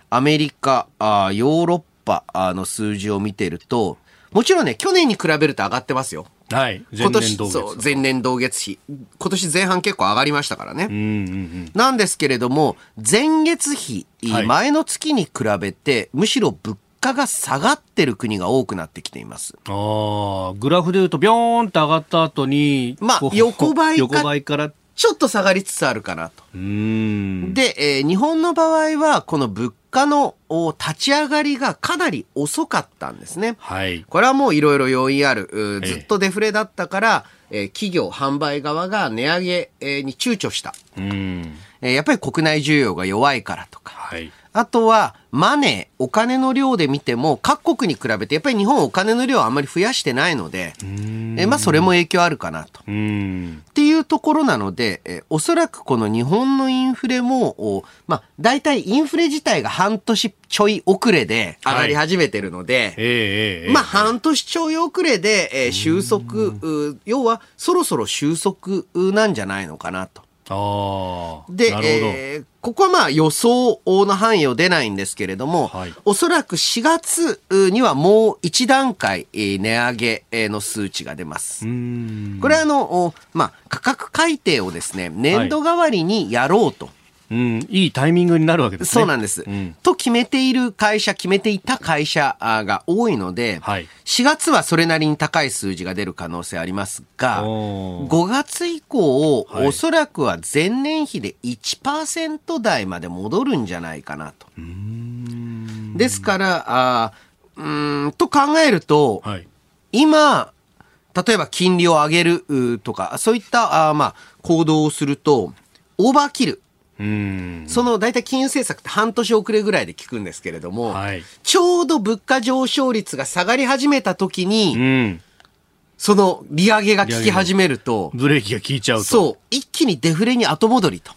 アメリカあ、ヨーロッパの数字を見てると、もちろんね、去年に比べると上がってますよ。はい。前年同月。そう、前年同月比。今年前半結構上がりましたからね。うんうんうん、なんですけれども、前月比、はい、前の月に比べて、むしろ物価が下がってる国が多くなってきています。ああ、グラフで言うと、ビョーンって上がった後に、まあ、横ばい横ばいからちょっと下がりつつあるかなと。で、えー、日本の場合は、この物価の立ち上がりがかなり遅かったんですね。はい。これはもういろいろ要因ある。ずっとデフレだったから、えー、企業、販売側が値上げ、えー、に躊躇した。うん。えー、やっぱり国内需要が弱いからとか。はい。あとは、マネー、お金の量で見ても、各国に比べて、やっぱり日本お金の量はあんまり増やしてないので、えまあ、それも影響あるかなと。っていうところなので、えおそらくこの日本のインフレも、まあ、大体インフレ自体が半年ちょい遅れで上がり始めてるので、はい。まあ、半年ちょい遅れで、えー、収束、要は、そろそろ収束なんじゃないのかなと。で、えー、ここはまあ予想の範囲を出ないんですけれども、はい、おそらく4月にはもう一段階値上げの数値が出ます。これはあの、まあ、価格改定をですね、年度代わりにやろうと。はいうん、いいタイミングになるわけですね。そうなんです。うん、と決めている会社、決めていた会社が多いので、はい、4月はそれなりに高い数字が出る可能性ありますが、5月以降、はい、おそらくは前年比で1%台まで戻るんじゃないかなと。ですから、あうんと考えると、はい、今、例えば金利を上げるとか、そういったあまあ行動をすると、オーバーキル。その大体金融政策って半年遅れぐらいで効くんですけれども、はい、ちょうど物価上昇率が下がり始めた時に、うん、その利上げが効き始めると、ブレーキが効いちゃうと。そう、一気にデフレに後戻りと。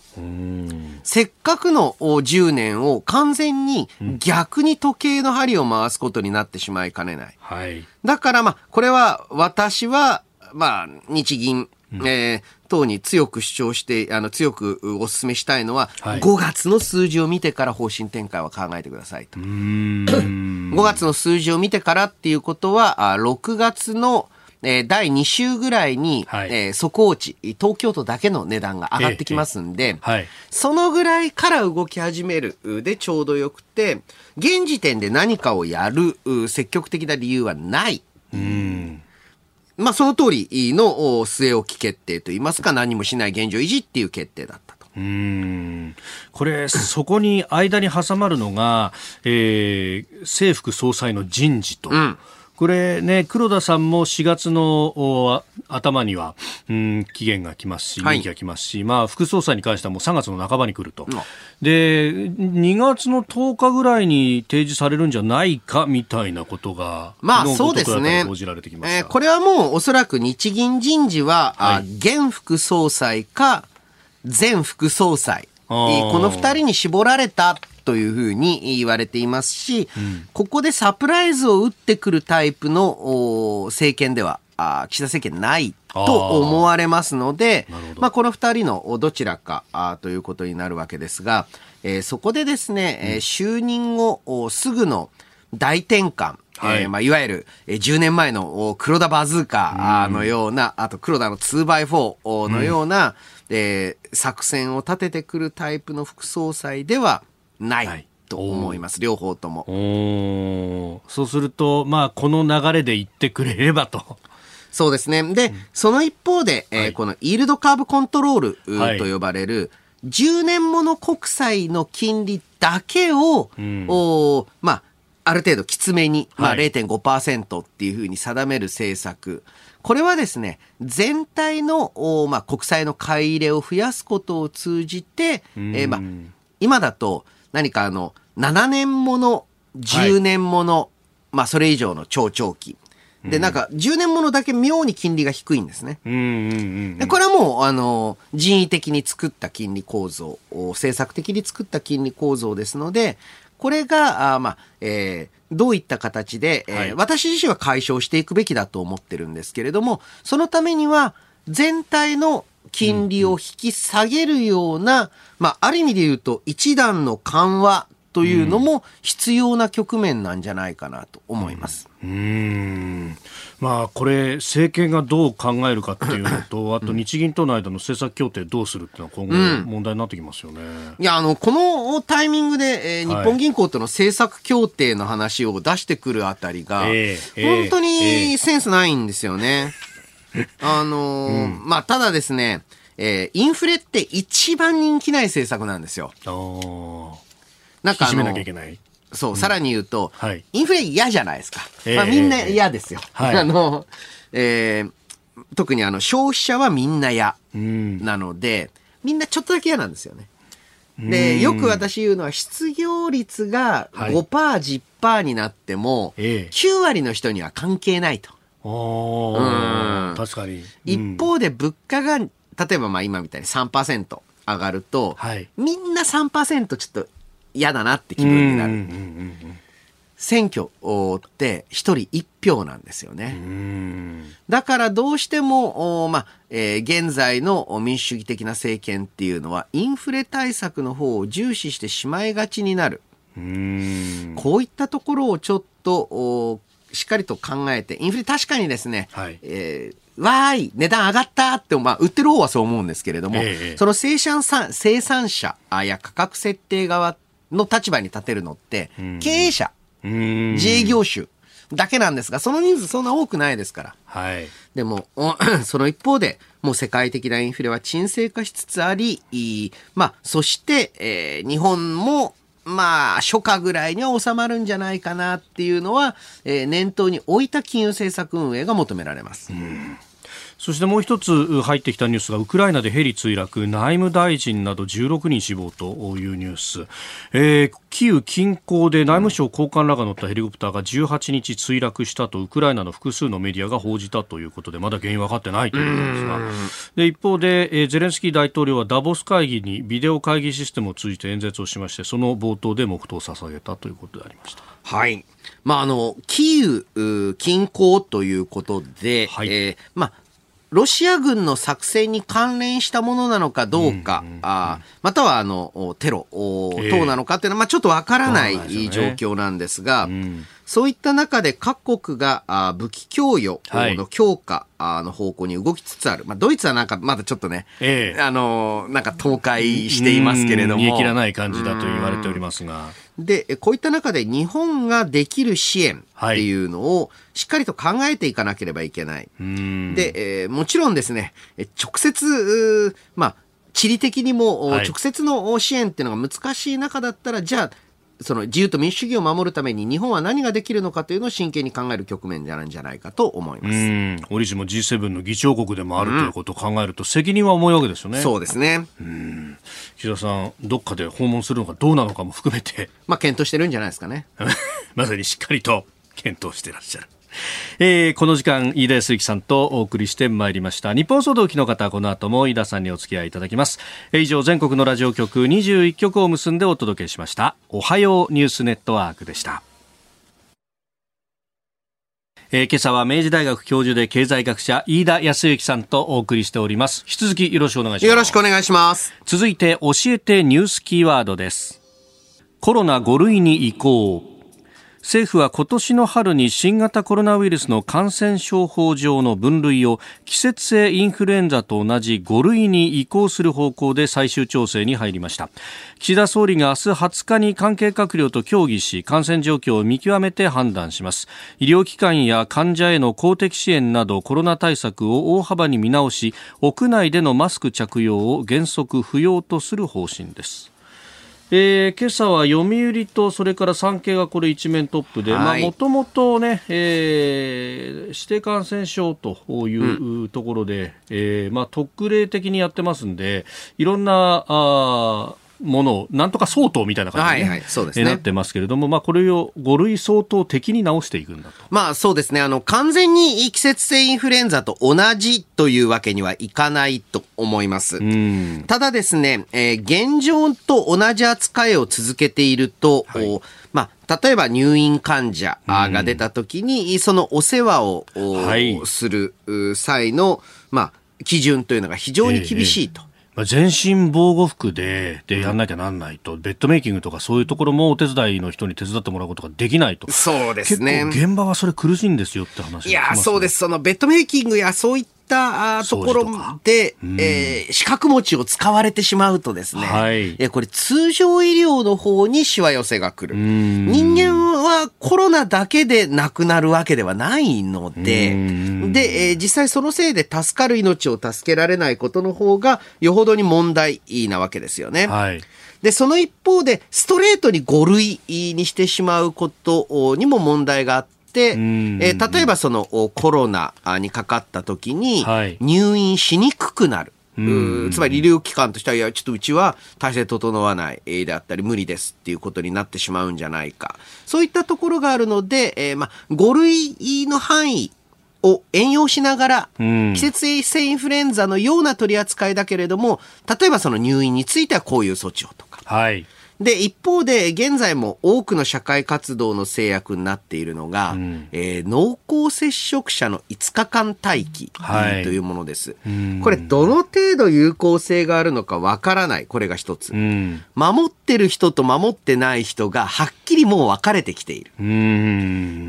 せっかくの10年を完全に逆に時計の針を回すことになってしまいかねない。はい、だからまあ、これは私は、まあ、日銀うん、えー、等に強く主張して、あの、強くお勧めしたいのは、はい、5月の数字を見てから方針転換は考えてくださいと。5月の数字を見てからっていうことは、6月のえー、第2週ぐらいに、はい、えー、速報値、東京都だけの値段が上がってきますんで、ええはい、そのぐらいから動き始めるでちょうどよくて、現時点で何かをやる積極的な理由はない。うんまあ、その通りの据え置き決定といいますか、何もしない現状維持っていう決定だったと。うんこれ、そこに間に挟まるのが、えー、政副総裁の人事と。うんこれね、黒田さんも4月の頭には、うん、期限が来ますし、任期が来ますし、はい、まあ、副総裁に関してはもう3月の半ばに来ると。うん、で、2月の10日ぐらいに提示されるんじゃないかみたいなことが、まあ、そうですね。報じられてきましえー、これはもうおそらく日銀人事は、はい、現副総裁か、前副総裁。この2人に絞られたというふうに言われていますし、うん、ここでサプライズを打ってくるタイプの政権では、あ岸田政権ないと思われますので、まあ、この2人のどちらかあということになるわけですが、えー、そこでですね、うん、就任後すぐの大転換、はい。えーまあ、いわゆる10年前の黒田バズーカのような、うん、あと黒田の 2x4 のような、うん、えー、作戦を立ててくるタイプの副総裁ではないと思います、両方とも。そうすると、まあ、この流れで言ってくれればと。そうですね。で、うん、その一方で、えー、このイールドカーブコントロールと呼ばれる、はい、10年もの国債の金利だけを、うん、おまあ、ある程度きつめに、まあ、0.5%っていうふうに定める政策。これはですね、全体の、おまあ、国債の買い入れを増やすことを通じて、えー、まあ、今だと、何かあの、7年もの、10年もの、はい、まあそれ以上の超長期。で、なんか、10年ものだけ妙に金利が低いんですね。でこれはもう、あの、人為的に作った金利構造、政策的に作った金利構造ですので、これが、あまあ、えー、どういった形で、えー、はい、私自身は解消していくべきだと思ってるんですけれども、そのためには、全体の金利を引き下げるような、まあ、ある意味で言うと、一段の緩和というのも必要な局面なんじゃないかなと思います。うん、うんまあ、これ、政権がどう考えるかっていうのと、あと日銀との間の政策協定どうするっていうのは今後問題になってきますよね。うん、いや、あの、このタイミングで、えー、日本銀行との政策協定の話を出してくるあたりが、本当にセンスないんですよね。あのーうん、まあ、ただですね、えー、インフレって一番人気ない政策なんですよ。なんか。そう、うん、さらに言うと、はい、インフレ嫌じゃないですか。まあ、みんな嫌ですよ。はい、あの、えー、特にあの、消費者はみんな嫌なので、みんなちょっとだけ嫌なんですよね。で、よく私言うのは、失業率が5%、はい、10%になっても、9割の人には関係ないと。うん、確かに、一方で物価が例えばまあ今みたいに3%上がると、はい、みんな3%ちょっと嫌だなって気分になる。選挙って一人一票なんですよね。だからどうしても、まあえー、現在の民主主義的な政権っていうのはインフレ対策の方を重視してしまいがちになる。こういったところをちょっとしっかりと考えて、インフレ確かにですね、はい、えー、わーい、値段上がったって、まあ、売ってる方はそう思うんですけれども、えー、その生産生産者や価格設定側の立場に立てるのって、経営者、自営業種だけなんですが、その人数そんな多くないですから。はい。でも、その一方で、もう世界的なインフレは沈静化しつつあり、まあ、そして、えー、日本もまあ、初夏ぐらいには収まるんじゃないかなっていうのは、えー、念頭に置いた金融政策運営が求められます。うんそしてもう一つ入ってきたニュースがウクライナでヘリ墜落内務大臣など16人死亡というニュース、えー、キーウ近郊で内務省高官らが乗ったヘリコプターが18日墜落したとウクライナの複数のメディアが報じたということでまだ原因分かってないということですが。で一方で、えー、ゼレンスキー大統領はダボス会議にビデオ会議システムを通じて演説をしましてその冒頭で黙祷を捧げたということでありました。はい。まあ、あの、キーウ近郊ということで、はい、えー、まあ、ロシア軍の作戦に関連したものなのかどうか、うあまたはあのテロ等なのかっていうのは、まあ、ちょっとわからない状況なんですが、うんそういった中で各国が武器供与の強化の方向に動きつつある。まあ、ドイツはなんかまだちょっとね、ええ、あの、なんか倒壊していますけれども。煮え切らない感じだと言われておりますが。で、こういった中で日本ができる支援っていうのをしっかりと考えていかなければいけない。で、えー、もちろんですね、直接、まあ、地理的にも直接の支援っていうのが難しい中だったら、じゃあ、その自由と民主主義を守るために日本は何ができるのかというのを真剣に考える局面じゃないんじゃないかと思います。折しも G7 の議長国でもあるということを考えると責任は重いわけですよね。そうですね。岸田さん、どっかで訪問するのかどうなのかも含めて。まあ検討してるんじゃないですかね。まさにしっかりと検討してらっしゃる。えー、この時間飯田康之さんとお送りしてまいりました。日本総動機の方この後も飯田さんにお付き合いいただきます、えー、以上全国のラジオ局21局を結んでお届けしました。おはようニュースネットワークでした。えー、今朝は明治大学教授で経済学者飯田康之さんとお送りしております。引き続きよろしくお願いします。よろしくお願いします。続いて教えてニュースキーワードです。コロナ5類に移行政府は今年の春に新型コロナウイルスの感染症法上の分類を季節性インフルエンザと同じ5類に移行する方向で最終調整に入りました。岸田総理が明日20日に関係閣僚と協議し感染状況を見極めて判断します。医療機関や患者への公的支援などコロナ対策を大幅に見直し屋内でのマスク着用を原則不要とする方針です。えー、今朝は読売とそれから産経がこれ一面トップでもともとね、えー、指定感染症というところで、うん、えー、まあ、特例的にやってますんでいろんなあものをなんとか相当みたいな感じに、ね、はいはいね、なってますけれども、まあ、これを5類相当的に直していくんだと。まあそうですね。あの、完全に季節性インフルエンザと同じというわけにはいかないと思います。ただですね、えー、現状と同じ扱いを続けていると、はいまあ、例えば入院患者が出た時に、そのお世話を、はい、する際の、まあ、基準というのが非常に厳しいと。えーえーまあ、全身防護服で、で、やんなきゃなんないと、ベッドメイキングとかそういうところもお手伝いの人に手伝ってもらうことができないと。そうですね。現場はそれ苦しいんですよって話、ね、いや、そうです。そのベッドメイキングやそういったところで、うん、えー、資格持ちを使われてしまうとですね、はい、えこれ通常医療の方にしわ寄せが来る。人間はコロナだけで亡くなるわけではないので、で、えー、実際そのせいで助かる命を助けられないことの方がよほどに問題なわけですよね。はい。で、その一方で、ストレートに5類にしてしまうことにも問題があって、えー、例えばそのコロナにかかった時に入院しにくくなる。つまり医療機関としては、いや、ちょっとうちは体制整わないであったり、無理ですっていうことになってしまうんじゃないか。そういったところがあるので、えー、まあ、5類の範囲を援用しながら、季節性インフルエンザのような取り扱いだけれども、例えばその入院についてはこういう措置をとか。はい。で、一方で、現在も多くの社会活動の制約になっているのが、うん、えー、濃厚接触者の5日間待機というものです。はい、これ、どの程度有効性があるのかわからない。これが一つ、うん。守ってる人と守ってない人がはっきりもう分かれてきている。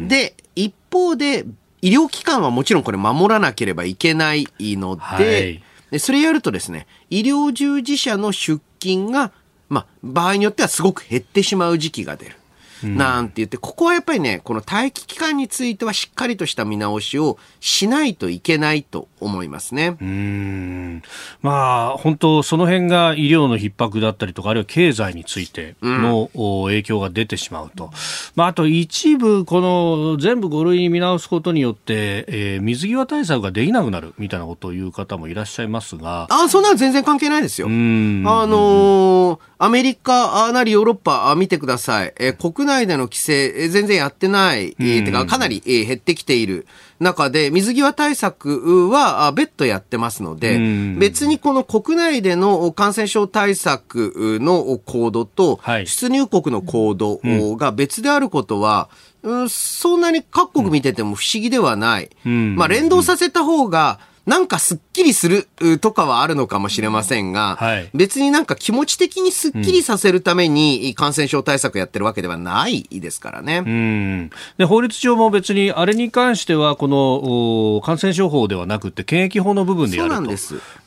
で、一方で、医療機関はもちろんこれ守らなければいけないので、はいでそれやるとですね、医療従事者の出勤がまあ、場合によってはすごく減ってしまう時期が出る。なんて言って、ここはやっぱりね、この待機期間についてはしっかりとした見直しをしないといけないと思いますね。うんまあ、本当、その辺が医療の逼迫だったりとか、あるいは経済についての、影響が出てしまうと。まあ、あと一部、この全部5類に見直すことによって、えー、水際対策ができなくなるみたいなことを言う方もいらっしゃいますが。あ、そんなの全然関係ないですよ。あのー、アメリカなりヨーロッパ見てください。えー、国内での規制、全然やってない、えー、てかかなり、えー、減ってきている中で、水際対策は別途やってますので、別にこの国内での感染症対策の行動と、出入国の行動が別であることは、うん、そんなに各国見てても不思議ではない。まあ連動させた方が、なんかすっきりするとかはあるのかもしれませんが、はい、別になんか気持ち的にすっきりさせるために感染症対策やってるわけではないですからね。うん、で法律上も別にあれに関してはこの感染症法ではなくて検疫法の部分でやると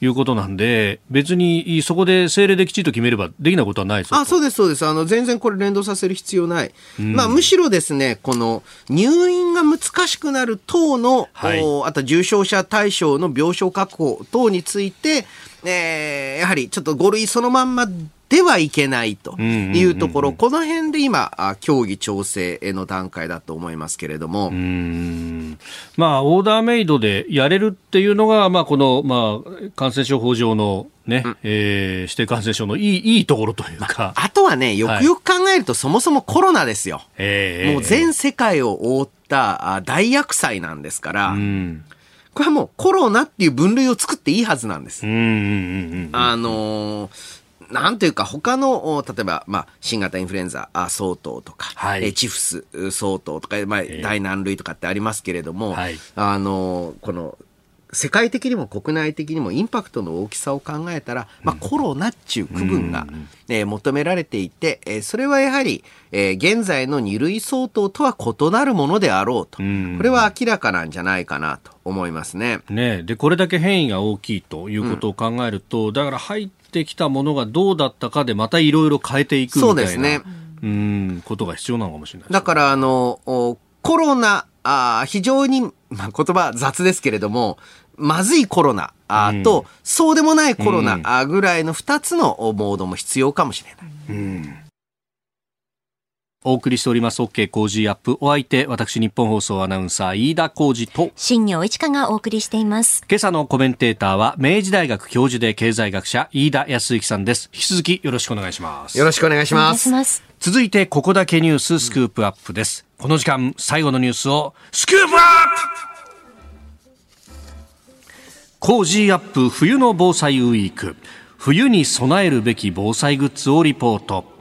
いうことなんで別にそこで政令できちんと決めればできないことはないあそうですそうです。あの全然これ連動させる必要ない、まあ、むしろですねこの入院が難しくなる等の、はい、あと重症者対象の病床確保等について、えー、やはりちょっと5類そのまんまではいけないというところ、この辺で今、協議調整の段階だと思いますけれども。まあ、オーダーメイドでやれるっていうのが、まあ、この、まあ、感染症法上のね、うん、えー、指定感染症のいい、いいところというか。あとはね、よくよく考えると、そもそもコロナですよ。もう全世界を覆った大厄災なんですから、うんこれはもうコロナっていう分類を作っていいはずなんです。あのー、なんというか、他の、例えば、まあ、新型インフルエンザ相当とか、はい、チフス相当とか、まあ、第何類とかってありますけれども、はい、あの、この、世界的にも国内的にもインパクトの大きさを考えたら、まあ、コロナっちゅう区分が、えー、求められていて、えー、それはやはり、えー、現在の2類相当とは異なるものであろうと、これは明らかなんじゃないかなと思いますね。ねでこれだけ変異が大きいということを考えると、うん、だから入ってきたものがどうだったかでまたいろいろ変えていくみたいなそうですね。うんことが必要なのかもしれない、ね、だからあのコロナあ非常に、まあ、言葉雑ですけれどもまずいコロナあと、うん、そうでもないコロナあぐらいの2つのモードも必要かもしれない。うんお送りしております。OK 工事アップ。お相手私日本放送アナウンサー飯田浩二と。新業一華がお送りしています。今朝のコメンテーターは明治大学教授で経済学者飯田康之さんです。引き続きよろしくお願いします。よろしくお願いします。続いてここだけニューススクープアップです、うん、この時間最後のニュースをスクープアップ!工事アップ冬の防災ウィーク。冬に備えるべき防災グッズをリポート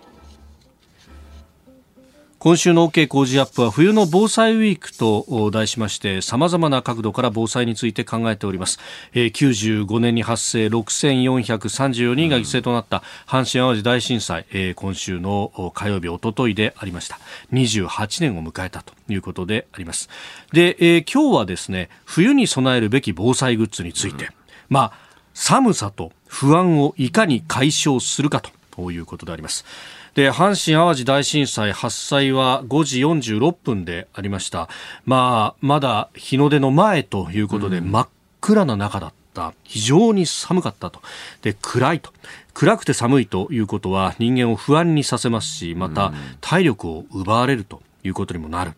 今週の OK 工事アップは冬の防災ウィークと題しまして様々な角度から防災について考えております、えー、95年に発生6434人が犠牲となった阪神淡路大震災、えー、今週の火曜日おとといでありました。28年を迎えたということであります。で、えー、今日はですね冬に備えるべき防災グッズについて、うん、まあ寒さと不安をいかに解消するかということでありますで阪神・淡路大震災発災は5時46分でありました、まあ、まだ日の出の前ということで、真っ暗な中だった。非常に寒かったと。で、暗いと。暗くて寒いということは人間を不安にさせますし、また体力を奪われるということにもなる。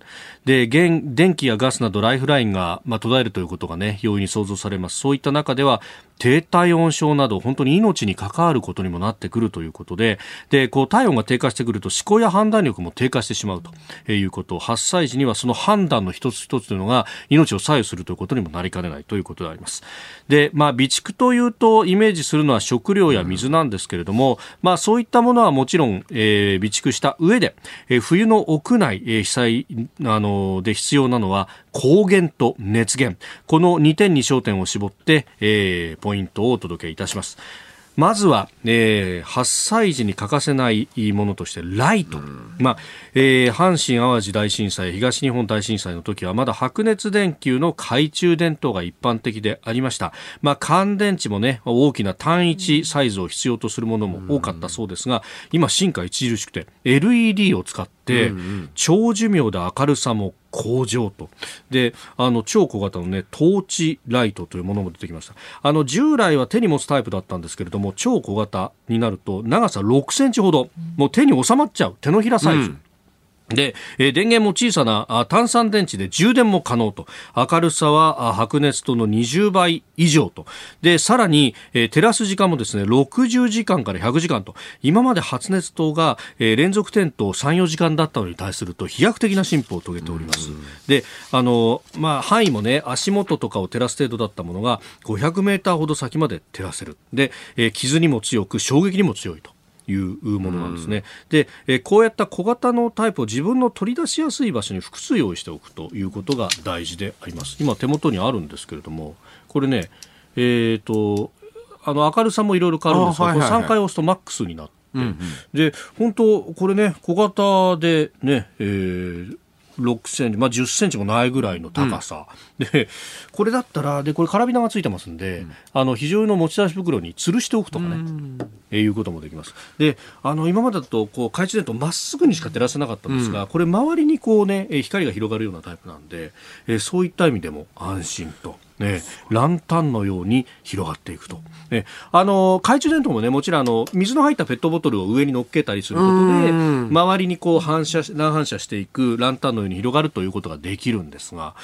で、電気やガスなどライフラインが、まあ、途絶えるということがね、容易に想像されます。そういった中では、低体温症など本当に命に関わることにもなってくるということででこう体温が低下してくると思考や判断力も低下してしまうということ。発災時にはその判断の一つ一つというのが命を左右するということにもなりかねないということであります。で、まあ、備蓄というとイメージするのは食料や水なんですけれども、まあ、そういったものはもちろん、えー、備蓄した上で、えー、冬の屋内、えー、被災あので必要なのは光源と熱源この2点に焦点を絞って、えー、ポイントをお届けいたします。まずは、えー、発災時に欠かせないものとしてライト、うん、まあえー、阪神・淡路大震災東日本大震災の時はまだ白熱電球の懐中電灯が一般的でありました、まあ、乾電池も、ね、大きな単一サイズを必要とするものも多かったそうですが今進化著しくて LED を使って、長寿命で明るさも向上と。であの超小型の、ね、トーチライトというものも出てきました。あの従来は手に持つタイプだったんですけれども超小型になると長さ6センチほど。もう手に収まっちゃう。手のひらサイズ、うんで、えー、電源も小さなあ単酸電池で充電も可能と。明るさは白熱との20倍以上と。で、さらに、えー、照らす時間もですね、60時間から100時間と。今まで発熱灯が、えー、連続点灯3、4時間だったのに対すると飛躍的な進歩を遂げております。で、あの、まあ、範囲もね、足元とかを照らす程度だったものが500メーターほど先まで照らせる。で、えー、傷にも強く衝撃にも強いと。いうものなんですね。で、えこうやった小型のタイプを自分の取り出しやすい場所に複数用意しておくということが大事であります。今手元にあるんですけれども、これね、えっ、ー、と、あの明るさもいろいろ変わるんですが、はいはいはい、3回押すとマックスになって、うんうん、で本当これね小型でね、えー、6センチ、まあ、10センチもないぐらいの高さ、うん、でこれだったらでこれカラビナがついてますんで、うん、あの非常用の持ち出し袋に吊るしておくとかね、うん、えいうこともできます。であの今までだとこう懐中電灯まっすぐにしか照らせなかったんですが、これ周りにこうね光が広がるようなタイプなんで、えそういった意味でも安心と。ね、ランタンのように広がっていくと。ね、あの懐中電灯もねもちろんあの水の入ったペットボトルを上に乗っけたりすることで周りにこう反射乱反射していくランタンのように広がるということができるんですが、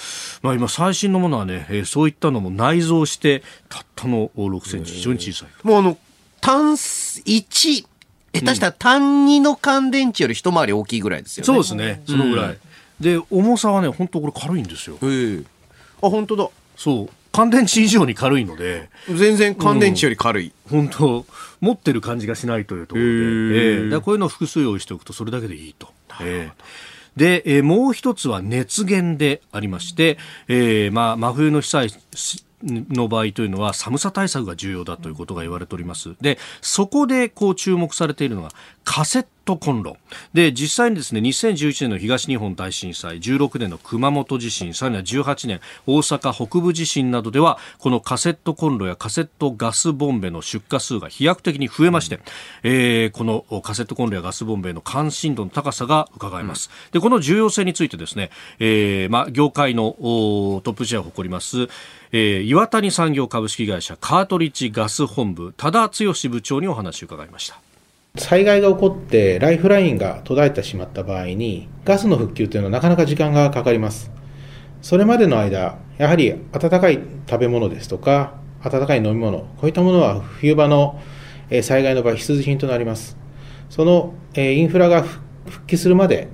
まあ、今最新のものはね、えー、そういったのも内蔵してたったの6センチ非常に小さい。もうあの単1下手したら単2の乾電池より一回り大きいぐらいですよね。そうですね。そのぐらい。うん、で、重さはね、本当これ軽いんですよ。えー、あ、本当だ。そう。乾電池以上に軽いので。全然乾電池より軽い、うん、本当持ってる感じがしないというところで、えー、だこういうのを複数用意しておくとそれだけでいいと。えーで、えー、もう一つは熱源でありまして、えーまあ、真冬の被災の場合というのは寒さ対策が重要だということが言われております。で、そこでこう注目されているのがカセットコンロ。で、実際にですね、2011年の東日本大震災、16年の熊本地震、さらには18年大阪北部地震などでは、このカセットコンロやカセットガスボンベの出荷数が飛躍的に増えまして、えー、このカセットコンロやガスボンベの関心度の高さが伺えます。で、この重要性についてですね、えー、まあ、業界のトップシェアを誇ります、えー、岩谷産業株式会社カートリッジガス本部多田剛部長にお話を伺いました災害が起こってライフラインが途絶えてしまった場合にガスの復旧というのはなかなか時間がかかります。それまでの間やはり温かい食べ物ですとか温かい飲み物こういったものは冬場の災害の場合必需品となります。そのインフラが復帰するまで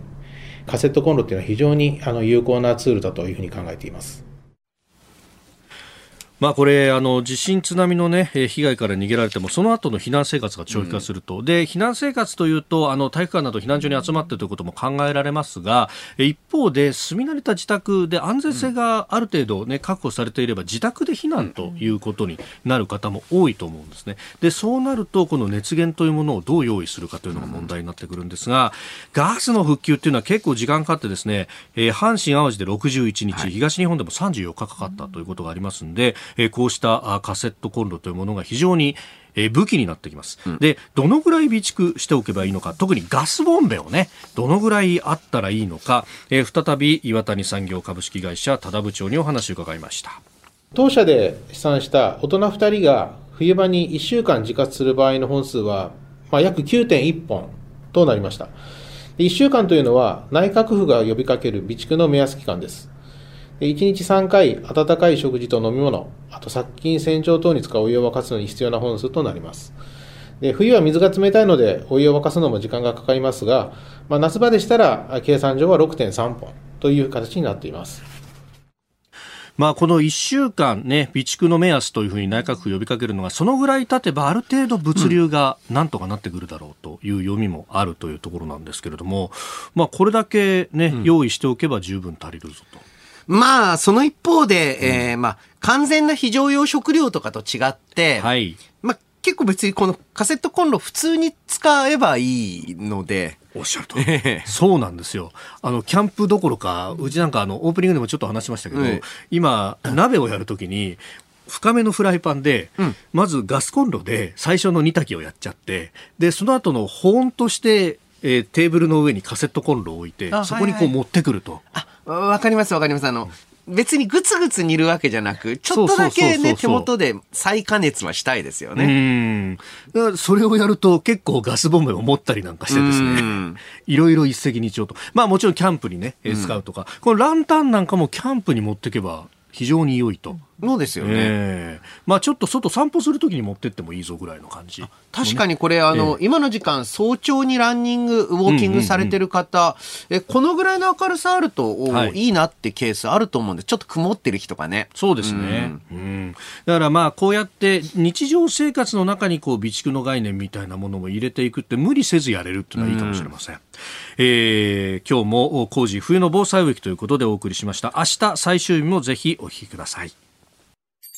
カセットコンロというのは非常に有効なツールだというふうに考えています。まあ、これあの地震、津波の、ね、被害から逃げられてもその後の避難生活が長期化すると、うん、で避難生活というとあの体育館など避難所に集まってということも考えられますが一方で住み慣れた自宅で安全性がある程度、ね、確保されていれば自宅で避難ということになる方も多いと思うんですね。でそうなるとこの熱源というものをどう用意するかというのが問題になってくるんですがガスの復旧というのは結構時間かかってですね、えー、阪神・淡路で61日、はい、東日本でも34日かかったということがありますので、えー、こうしたカセットコンロというものが非常にえ武器になってきます、うん、でどのぐらい備蓄しておけばいいのか特にガスボンベをねどのぐらいあったらいいのか、えー、再び岩谷産業株式会社多田部長にお話を伺いました。当社で試算した大人2人が冬場に1週間自活する場合の本数は、まあ、約9.1本となりました。1週間というのは内閣府が呼びかける備蓄の目安期間です1日3回、温かい食事と飲み物、あと殺菌洗浄等に使うお湯を沸かすのに必要な本数となります。で冬は水が冷たいので、お湯を沸かすのも時間がかかりますが、まあ、夏場でしたら、計算上は6.3本という形になっています。まあ、この1週間、ね、備蓄の目安というふうに内閣府呼びかけるのがそのぐらい経てばある程度物流がなんとかなってくるだろうという読みもあるというところなんですけれども、まあ、これだけ、ね、用意しておけば十分足りるぞと。まあ、その一方で、うん、えー、まあ、完全な非常用食料とかと違って、はい。まあ、結構別にこのカセットコンロ普通に使えばいいので。おっしゃると。そうなんですよ。あの、キャンプどころか、うちなんかあの、オープニングでもちょっと話しましたけど、うん、今、鍋をやるときに、深めのフライパンで、うん、まずガスコンロで最初の煮炊きをやっちゃって、で、その後の保温として、えー、テーブルの上にカセットコンロを置いて、そこにこう持ってくると。あわかりますわかります。あの、別にグツグツ煮るわけじゃなく、ちょっとだけね、手元で再加熱はしたいですよね。うん。それをやると結構ガスボンベを持ったりなんかしてですね、いろいろ一石二鳥と。まあもちろんキャンプにね、使うとか、このランタンなんかもキャンプに持っていけば非常に良いと。そうですよね、えー、まあ、ちょっと外散歩するときに持ってってもいいぞぐらいの感じ、確かにこれあの、えー、今の時間早朝にランニングウォーキングされてる方、えこのぐらいの明るさあると、はい、いいなってケースあると思うんでちょっと曇ってる日とかね。そうですね、うん、うん、だからまあこうやって日常生活の中にこう備蓄の概念みたいなものも入れていくって無理せずやれるっていうのはいいかもしれません、うん、えー、今日もコージー冬の防災ウィークということでお送りしました。明日最終日もぜひお聞きください